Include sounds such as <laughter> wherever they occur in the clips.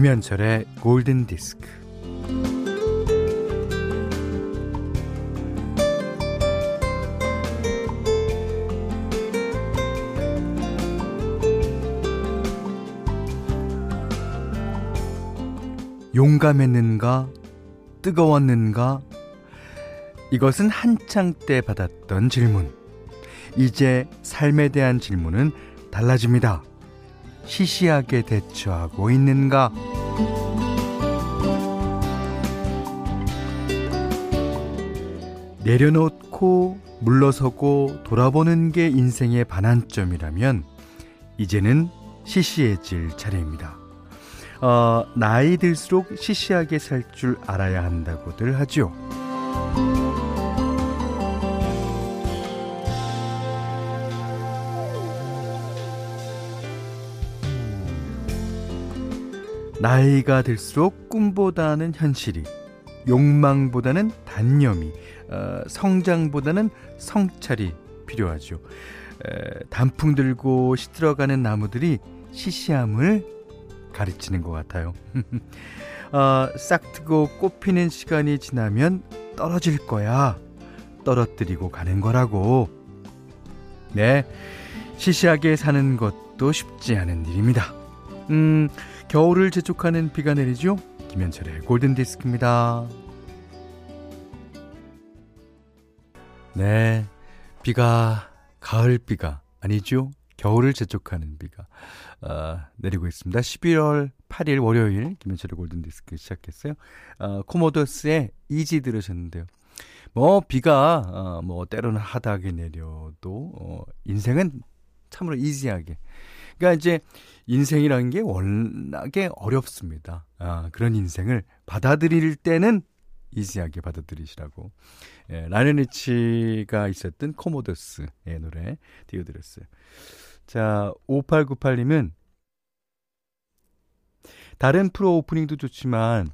김현철의 골든 디스크. 용감했는가? 뜨거웠는가? 이것은 한창 때 받았던 질문. 이제 삶에 대한 질문은 달라집니다. 시시하게 대처하고 있는가? 내려놓고 물러서고 돌아보는 게 인생의 반환점이라면 이제는 시시해질 차례입니다. 어, 나이 들수록 시시하게 살 줄 알아야 한다고들 하죠. 나이가 들수록 꿈보다는 현실이, 욕망보다는 단념이, 어, 성장보다는 성찰이 필요하죠. 에, 단풍 들고 시들어가는 나무들이 시시함을 가르치는 것 같아요. <laughs> 어, 싹 트고 꽃피는 시간이 지나면 떨어질 거야. 떨어뜨리고 가는 거라고. 네. 시시하게 사는 것도 쉽지 않은 일입니다. 음, 겨울을 재촉하는 비가 내리죠? 김현철의 골든 디스크입니다. 네. 비가, 가을 비가 아니죠? 겨울을 재촉하는 비가 어, 내리고 있습니다. 11월 8일 월요일 김현철의 골든 디스크 시작했어요. 어, 코모더스의 이지 들으셨는데요. 뭐 비가 어, 뭐 때로는 하다하게 내려도 어, 인생은 참으로 이지하게 그러니까 이제 인생이라는 게 워낙에 어렵습니다. 아, 그런 인생을 받아들일 때는 이지하게 받아들이시라고. 예, 라이언 리치가 있었던 코모더스의 노래 띄워드렸어요. 자, 5898님은 다른 프로 오프닝도 좋지만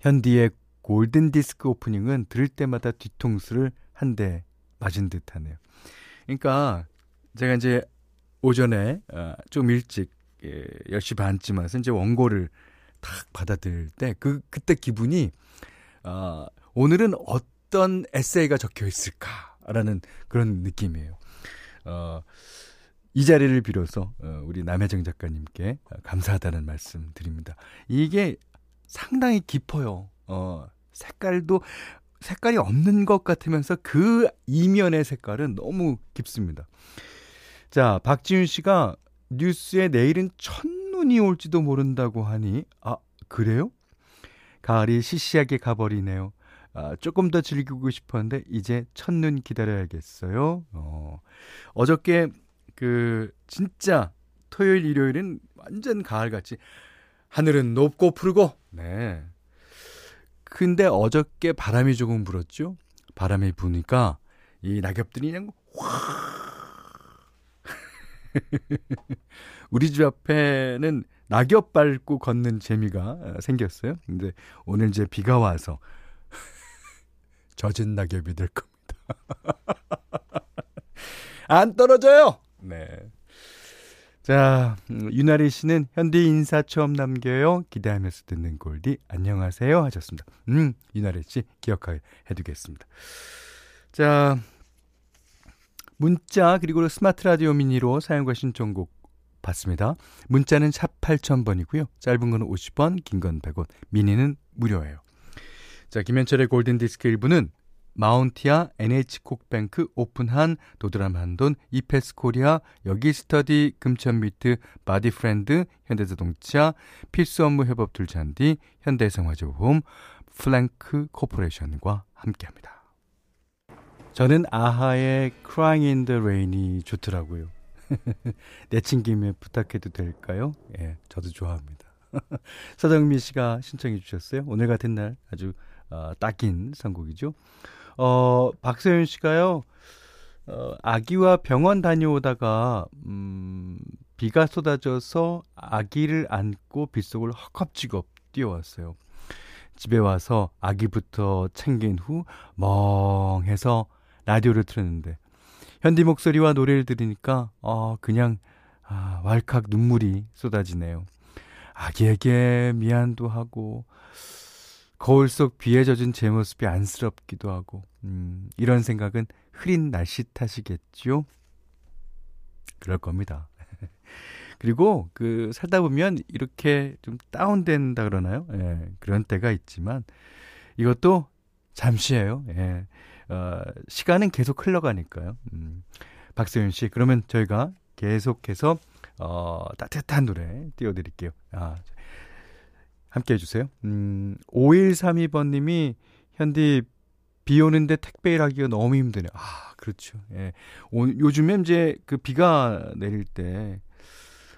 현디의 골든 디스크 오프닝은 들을 때마다 뒤통수를 한 대 맞은 듯 하네요. 그러니까 제가 이제 오전에 어, 좀 일찍 예, 10시 반쯤 와서 이제 원고를 탁 받아들일 때그 그때 기분이 어, 오늘은 어떤 에세이가 적혀 있을까라는 그런 느낌이에요. 어, 이 자리를 빌어서 어, 우리 남혜정 작가님께 감사하다는 말씀 드립니다. 이게 상당히 깊어요. 어, 색깔도 색깔이 없는 것 같으면서 그 이면의 색깔은 너무 깊습니다. 자, 박지윤 씨가 뉴스에 내일은 첫눈이 올지도 모른다고 하니, 아, 그래요? 가을이 시시하게 가버리네요. 아, 조금 더 즐기고 싶었는데, 이제 첫눈 기다려야겠어요. 어, 어저께, 그, 진짜, 토요일, 일요일은 완전 가을같이, 하늘은 높고 푸르고, 네. 근데 어저께 바람이 조금 불었죠? 바람이 부니까, 이 낙엽들이 그냥 확, <laughs> 우리 집 앞에는 낙엽 밟고 걷는 재미가 어, 생겼어요. 근데 오늘 이제 비가 와서 <laughs> 젖은 낙엽이 될 겁니다. <laughs> 안 떨어져요. 네. 자, 음, 유나리 씨는 현디 인사 처음 남겨요. 기대하면서 듣는 골디 안녕하세요 하셨습니다. 음, 유나리 씨 기억해 두겠습니다. 자, 문자 그리고 스마트 라디오 미니로 사연과 신청곡 받습니다. 문자는 샵 8000번이고요. 짧은 건 50원, 긴 건 100원, 미니는 무료예요. 자, 김현철의 골든디스크 1부는 마운티아, NH콕뱅크, 오픈한, 도드람 한돈, 이페스 코리아, 메가스터디, 금천미트, 바디프렌드, 현대자동차, 필수 업무 협업툴 잔디, 현대해상화재보험, 플랭크 코퍼레이션과 함께합니다. 저는 아하의 Crying in the Rain이 좋더라고요. <laughs> 내친 김에 부탁해도 될까요? 예, 저도 좋아합니다. <laughs> 서정미 씨가 신청해 주셨어요. 오늘 같은 날 아주 어, 딱인 선곡이죠. 어, 박서윤 씨가요. 어, 아기와 병원 다녀오다가 음, 비가 쏟아져서 아기를 안고 빗속을 헛겁지겁 뛰어왔어요. 집에 와서 아기부터 챙긴 후 멍해서 라디오를 틀었는데 현디 목소리와 노래를 들으니까 어 그냥 아, 왈칵 눈물이 쏟아지네요. 아기에게 미안도 하고, 거울 속 비에 젖은 제 모습이 안쓰럽기도 하고, 음, 이런 생각은 흐린 날씨 탓이겠죠? 그럴 겁니다. <laughs> 그리고 그 살다 보면 이렇게 좀 다운된다 그러나요? 예, 그런 때가 있지만 이것도 잠시예요. 예. 어, 시간은 계속 흘러가니까요. 음. 박세윤 씨, 그러면 저희가 계속해서 어, 따뜻한 노래 띄워드릴게요. 아, 함께 해주세요. 음, 5132번님이 현디 비 오는데 택배 일하기가 너무 힘드네요. 아, 그렇죠. 예. 오, 요즘에 이제 그 비가 내릴 때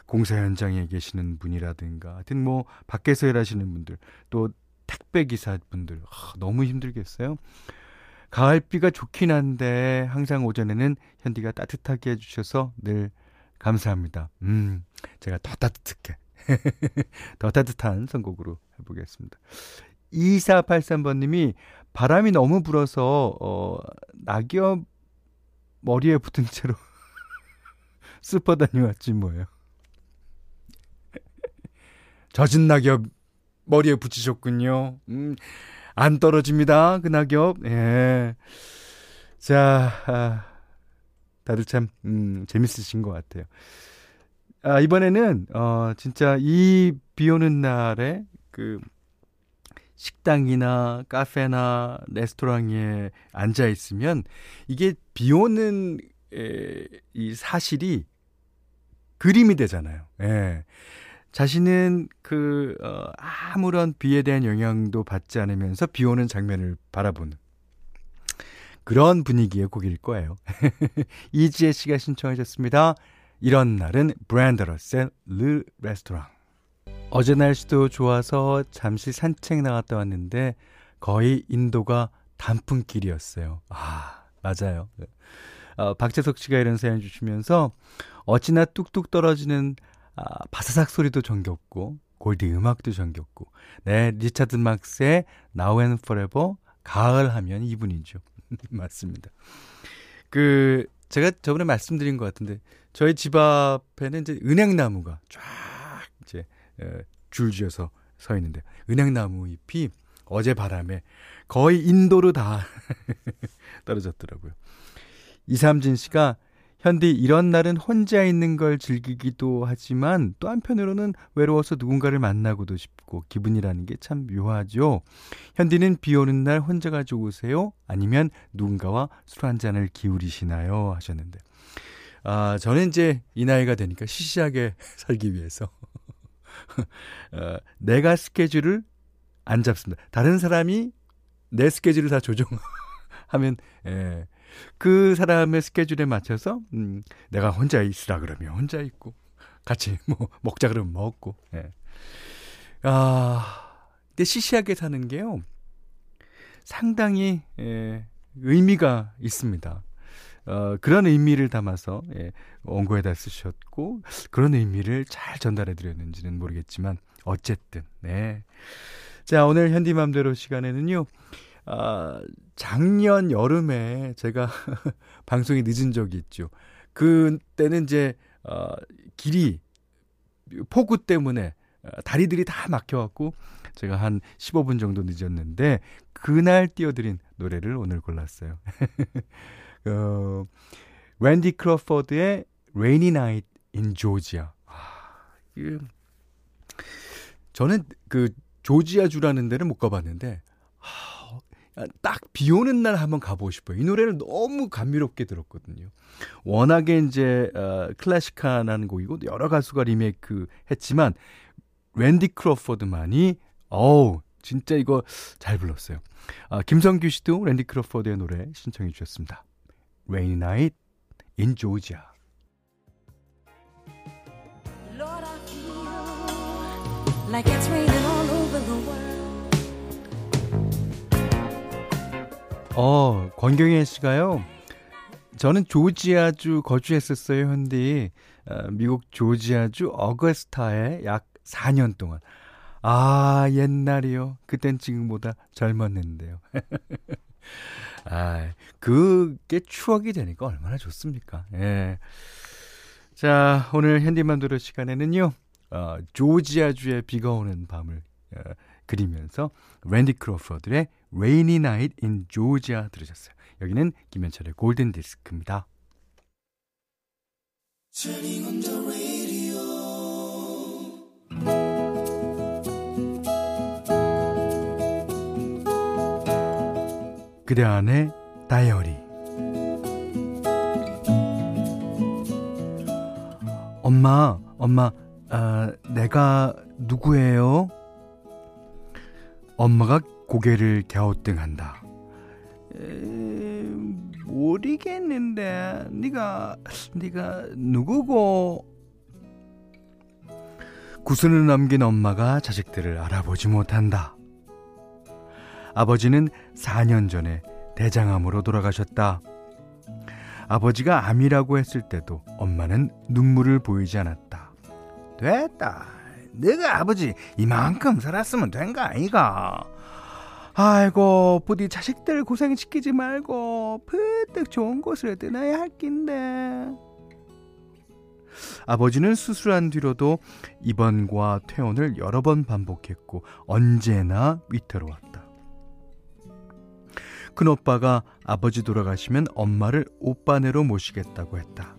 공사 현장에 계시는 분이라든가 하여튼 뭐 밖에서 일하시는 분들 또 택배 기사 분들 아, 너무 힘들겠어요. 가을비가 좋긴 한데 항상 오전에는 현디가 따뜻하게 해주셔서 늘 감사합니다. 음, 제가 더 따뜻하게 <laughs> 더 따뜻한 선곡으로 해보겠습니다. 2483번님이 바람이 너무 불어서 어, 낙엽 머리에 붙은 채로 <laughs> 슈퍼 다녀왔지 뭐예요. <laughs> 젖은 낙엽 머리에 붙이셨군요. 음, 안 떨어집니다. 그 낙엽. 예. 자, 아, 다들 참, 음, 재밌으신 것 같아요. 아, 이번에는, 어, 진짜 이 비 오는 날에 그 식당이나 카페나 레스토랑에 앉아 있으면 이게 비 오는 에, 이 사실이 그림이 되잖아요. 예. 자신은 그 어, 아무런 비에 대한 영향도 받지 않으면서 비 오는 장면을 바라보는 그런 분위기의 곡일 거예요. <laughs> 이지혜 씨가 신청하셨습니다. 이런 날은 Brenda Russell Le Restaurant. 어제 날씨도 좋아서 잠시 산책 나갔다 왔는데 거의 인도가 단풍길이었어요. 아, 맞아요. 어, 박재석 씨가 이런 사연 주시면서 어찌나 뚝뚝 떨어지는 아, 바사삭 소리도 정겹고 골디 음악도 정겹고 네 리차드 막스의 Now and Forever 가을 하면 이분이죠. <laughs> 맞습니다. 그 제가 저번에 말씀드린 것 같은데 저희 집 앞에는 이제 은행나무가 쫙 이제 에, 줄지어서 서 있는데 은행나무 잎이 어제 바람에 거의 인도로 다 <laughs> 떨어졌더라고요. 이삼진 씨가 현디 이런 날은 혼자 있는 걸 즐기기도 하지만 또 한편으로는 외로워서 누군가를 만나고도 싶고 기분이라는 게 참 묘하죠. 현디는 비 오는 날 혼자가 좋으세요? 아니면 누군가와 술 한 잔을 기울이시나요? 하셨는데. 아, 저는 이제 이 나이가 되니까 시시하게 <laughs> 살기 위해서 <laughs> 어, 내가 스케줄을 안 잡습니다. 다른 사람이 내 스케줄을 다 조정하면 예, 그 사람의 스케줄에 맞춰서 음, 내가 혼자 있으라 그러면 혼자 있고 같이 뭐 먹자 그러면 먹고. 예. 아, 근데 시시하게 사는 게요. 상당히 예, 의미가 있습니다. 어, 그런 의미를 담아서 예, 원고에다 쓰셨고 그런 의미를 잘 전달해 드렸는지는 모르겠지만 어쨌든 네. 자, 오늘 현디맘대로 시간에는요. 아, 작년 여름에 제가 <laughs> 방송이 늦은 적이 있죠. 그때는 이제 어, 길이 폭우 때문에 어, 다리들이 다 막혀갖고 제가 한 15분 정도 늦었는데 그날 띄워드린 노래를 오늘 골랐어요. <laughs> 어, 랜디 크로포드의 Rainy Night in Georgia. 아, 그, 저는 그 조지아주라는 데를 못 가봤는데 딱 비 오는 날 한번 가보고 싶어요. 이 노래를 너무 감미롭게 들었거든요. 워낙에 이제 어, 클래식한 곡이고 여러 가수가 리메이크 했지만 랜디 크로포드만이 어우 진짜 이거 잘 불렀어요. 아, 김성규 씨도 랜디 크로포드의 노래 신청해 주셨습니다. Rainy Night in Georgia. Lord, 어, 권경혜 씨가요. 저는 조지아주 거주했었어요, 현디. 어, 미국 조지아주 어거스타에 약 4년 동안. 아, 옛날이요. 그땐 지금보다 젊었는데요. <laughs> 아, 그게 추억이 되니까 얼마나 좋습니까? 예. 자, 오늘 현디만 들을 시간에는요. 어, 조지아주의 비가 오는 밤을 어, 그리면서 랜디 크로포드의 Rainy Night in Georgia 들으셨어요. 여기는 김현철의 골든 디스크입니다. 그대 안의 다이어리 엄마, 엄마, 아, 내가 누구예요? 엄마가 고개를 갸우뚱한다. 모르겠는데 네가 네가 누구고? 구슬을 넘긴 엄마가 자식들을 알아보지 못한다. 아버지는 4년 전에 대장암으로 돌아가셨다. 아버지가 암이라고 했을 때도 엄마는 눈물을 보이지 않았다. 됐다. 내가 아버지 이만큼 살았으면 된 거 아이가? 아이고 부디 자식들 고생 시키지 말고 푸뜩 좋은 곳을 떠나야 할 낀데 아버지는 수술한 뒤로도 입원과 퇴원을 여러 번 반복했고 언제나 위태로웠다. 큰오빠가 아버지 돌아가시면 엄마를 오빠네로 모시겠다고 했다.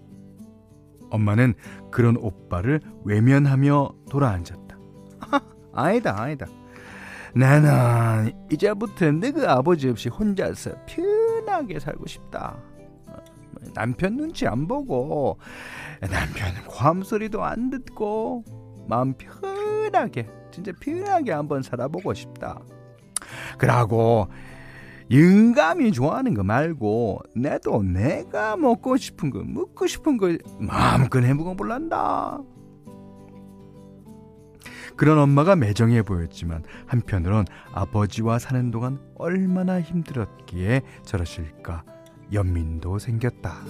엄마는 그런 오빠를 외면하며 돌아앉았다. <laughs> 아니다, 아니다. 나는 이제부터 너그 아버지 없이 혼자서 편하게 살고 싶다. 남편 눈치 안 보고 남편 고함 소리도 안 듣고 마음 편하게 진짜 편하게 한번 살아보고 싶다. 그러고 영감이 좋아하는 거 말고 내도 내가 먹고 싶은 거 먹고 싶은 거 마음껏 해보고 볼란다. 그런 엄마가 매정해 보였지만 한편으론 아버지와 사는 동안 얼마나 힘들었기에 저러실까 연민도 생겼다.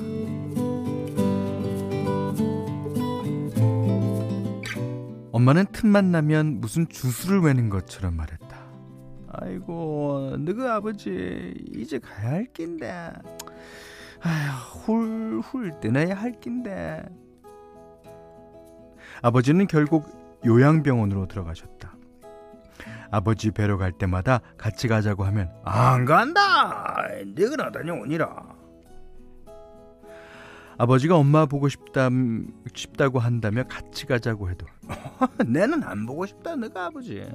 엄마는 틈만 나면 무슨 주술을 외는 것처럼 말했다. 아이고, 너그 아버지 이제 가야 할 낀데. 아휴, 훌훌 떠나야 할 낀데. 아버지는 결국 요양병원으로 들어가셨다. 아버지 뵈러 갈 때마다 같이 가자고 하면 안 간다. 너가 다녀오니라. 아버지가 엄마 보고 싶다 싶다고 한다며 같이 가자고 해도 <laughs> 내는 안 보고 싶다 너가 아버지.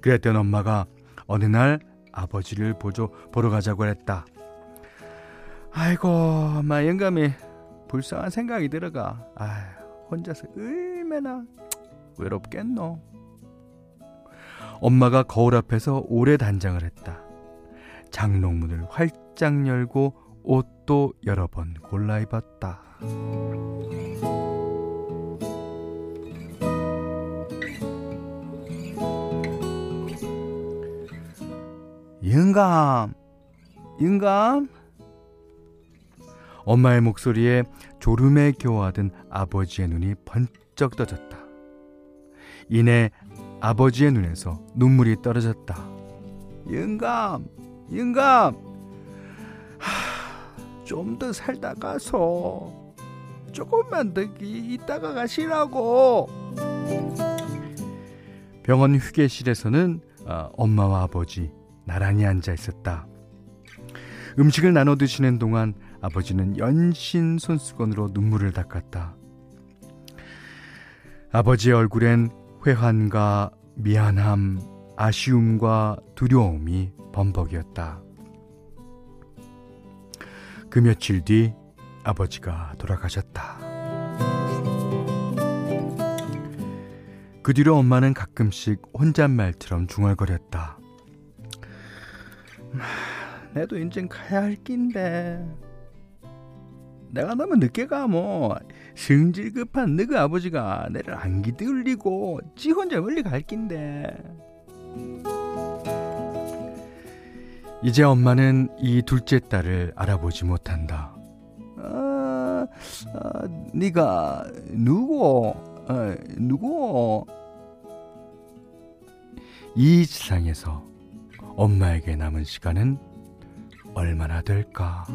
그랬던 엄마가 어느 날 아버지를 보조, 보러 가자고 했다. 아이고, 엄마 영감이 불쌍한 생각이 들어가. 아, 혼자서 얼마나 외롭겠노. 엄마가 거울 앞에서 오래 단장을 했다. 장롱문을 활짝 열고 옷도 여러 번 골라 입었다. 영감, 영감. 엄마의 목소리에 졸음에 겨워하던 아버지의 눈이 번쩍 떠졌다. 이내 아버지의 눈에서 눈물이 떨어졌다. 영감, 영감. 좀 더 살다 가서 조금만 더 있다가 가시라고. 병원 휴게실에서는 어, 엄마와 아버지 나란히 앉아 있었다. 음식을 나눠 드시는 동안 아버지는 연신 손수건으로 눈물을 닦았다. 아버지의 얼굴엔 회한과 미안함, 아쉬움과 두려움이 범벅이었다. 그 며칠 뒤 아버지가 돌아가셨다. 그 뒤로 엄마는 가끔씩 혼잣말처럼 중얼거렸다. 내도 인젠 가야 할 낀데 내가 너무 늦게 가뭐 성질 급한 너그 아버지가 내를 안기 들리고 지 혼자 멀리 갈 낀데 이제 엄마는 이 둘째 딸을 알아보지 못한다. 아, 아 네가 누구? 아, 누구? 이 세상에서 엄마에게 남은 시간은 얼마나 될까?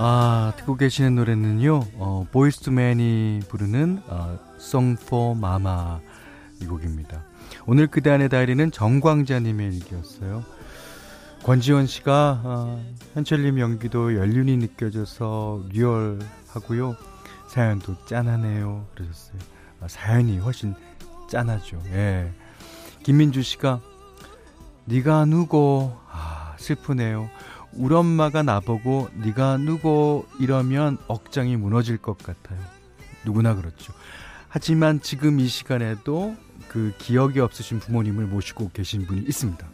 아, 듣고 계시는 노래는요, 어, 보이스투맨이 부르는 어, Song for Mama 이 곡입니다. 오늘 그대 안의 다이리는 정광자님의 일기였어요. 권지원 씨가 어, 현철님 연기도 연륜이 느껴져서 리얼하고요. 사연도 짠하네요. 그러셨어요. 아, 사연이 훨씬 짠하죠. 예. 김민주 씨가 네가 누고 아 슬프네요. 우리 엄마가 나보고 네가 누구 이러면 억장이 무너질 것 같아요. 누구나 그렇죠. 하지만 지금 이 시간에도 그 기억이 없으신 부모님을 모시고 계신 분이 있습니다.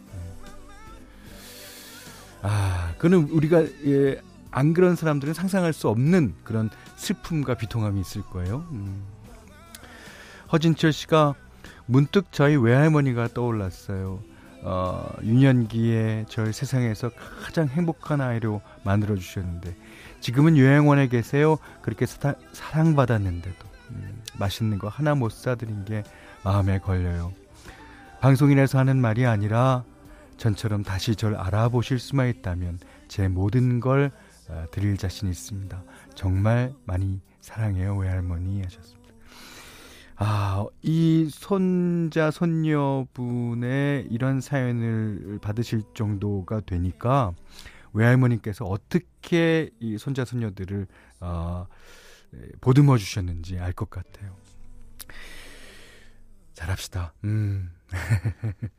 아, 그는 우리가 예, 안 그런 사람들은 상상할 수 없는 그런 슬픔과 비통함이 있을 거예요. 음. 허진철 씨가 문득 저희 외할머니가 떠올랐어요. 어, 유년기에 절 세상에서 가장 행복한 아이로 만들어 주셨는데 지금은 요양원에 계세요. 그렇게 사, 사랑받았는데도 음, 맛있는 거 하나 못 사드린 게 마음에 걸려요. 방송인에서 하는 말이 아니라 전처럼 다시 절 알아보실 수만 있다면 제 모든 걸 어, 드릴 자신 있습니다. 정말 많이 사랑해요 외할머니 하셨습니다. 아, 이 손자, 손녀분의 이런 사연을 받으실 정도가 되니까 외할머니께서 어떻게 이 손자, 손녀들을, 어, 보듬어 주셨는지 알 것 같아요. 잘합시다. 음. <laughs>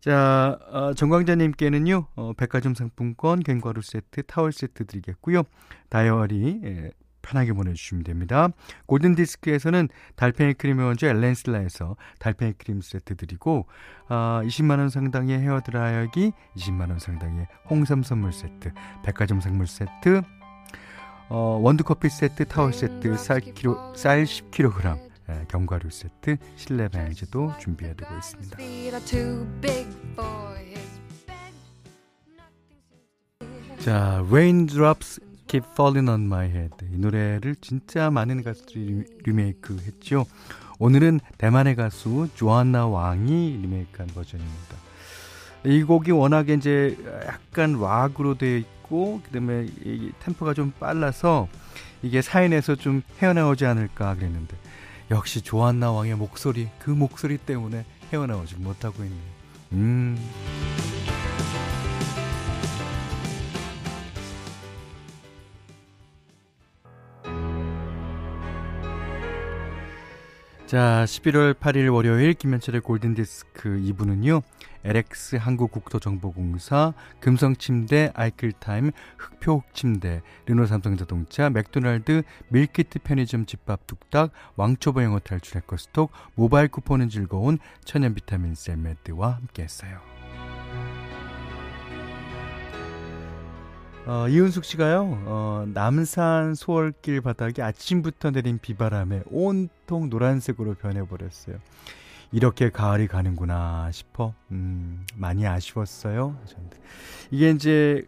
자, 어, 정광자님께는요, 어, 백화점 상품권, 견과류 세트, 타월 세트 드리겠고요. 다이어리, 예, 편하게 보내주시면 됩니다. 골든디스크에서는 달팽이 크림 의 원조 엘렌슬라에서 달팽이 크림 세트 드리고 아, 20만원 상당의 헤어드라이어기 20만원 상당의 홍삼 선물 세트 백화점 선물 세트 어, 원두커피 세트 타월 세트 쌀, 키로, 쌀 10kg 예, 견과류 세트 실내 방향제도 준비해두고 있습니다. 자, Raindrops Keep Falling on My Head 이 노래를 진짜 많은 가수들이 리메이크 했죠. 오늘은 대만의 가수 조안나 왕이 리메이크한 버전입니다. 이 곡이 워낙에 이제 약간 락으로 되어 있고 그다음에 이 템포가 좀 빨라서 이게 사인에서 좀 헤어나오지 않을까 그랬는데 역시 조안나 왕의 목소리 그 목소리 때문에 헤어나오지 못하고 있네요. 음. 자, 11월 8일 월요일 김현철의 골든디스크 2부는요. LX 한국국토정보공사, 금성침대, 아이클타임, 흑표침대, 르노삼성자동차, 맥도날드, 밀키트 편의점 집밥 뚝딱, 왕초보 영어 탈출 해커스톡, 모바일 쿠폰은 즐거운 천연 비타민 셀메드와 함께했어요. 어, 이은숙 씨가요, 어, 남산 소월길 바닥이 아침부터 내린 비바람에 온통 노란색으로 변해버렸어요. 이렇게 가을이 가는구나 싶어, 음, 많이 아쉬웠어요. 이게 이제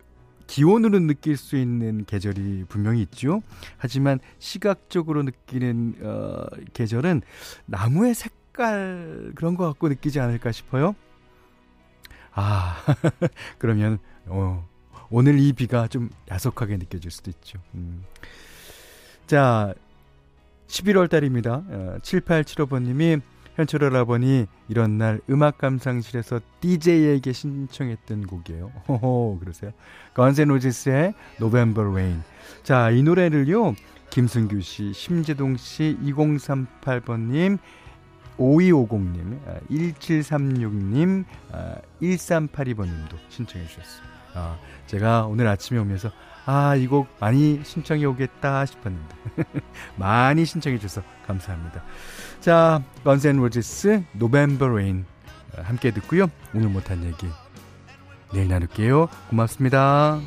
기온으로 느낄 수 있는 계절이 분명히 있죠. 하지만 시각적으로 느끼는, 어, 계절은 나무의 색깔 그런 거 갖고 느끼지 않을까 싶어요. 아, <laughs> 그러면, 어, 오늘 이 비가 좀 야속하게 느껴질 수도 있죠. 음. 자, 11월 달입니다. 어, 7875번님이 현철 할아버니 이런 날 음악 감상실에서 DJ에게 신청했던 곡이에요. 호호, 그러세요. 건센로지스의 November Rain. 자, 이 노래를요. 김승규 씨, 심재동 씨, 2038번 님, 5250님, 1736님, 1382번 님도 신청해 주셨어요. 아, 제가 오늘 아침에 오면서 아, 이 곡 많이 신청이 오겠다 싶었는데 <laughs> 많이 신청해 주셔서 감사합니다. 자, Guns N' Roses November Rain 함께 듣고요. 오늘 못한 얘기 내일 나눌게요. 고맙습니다.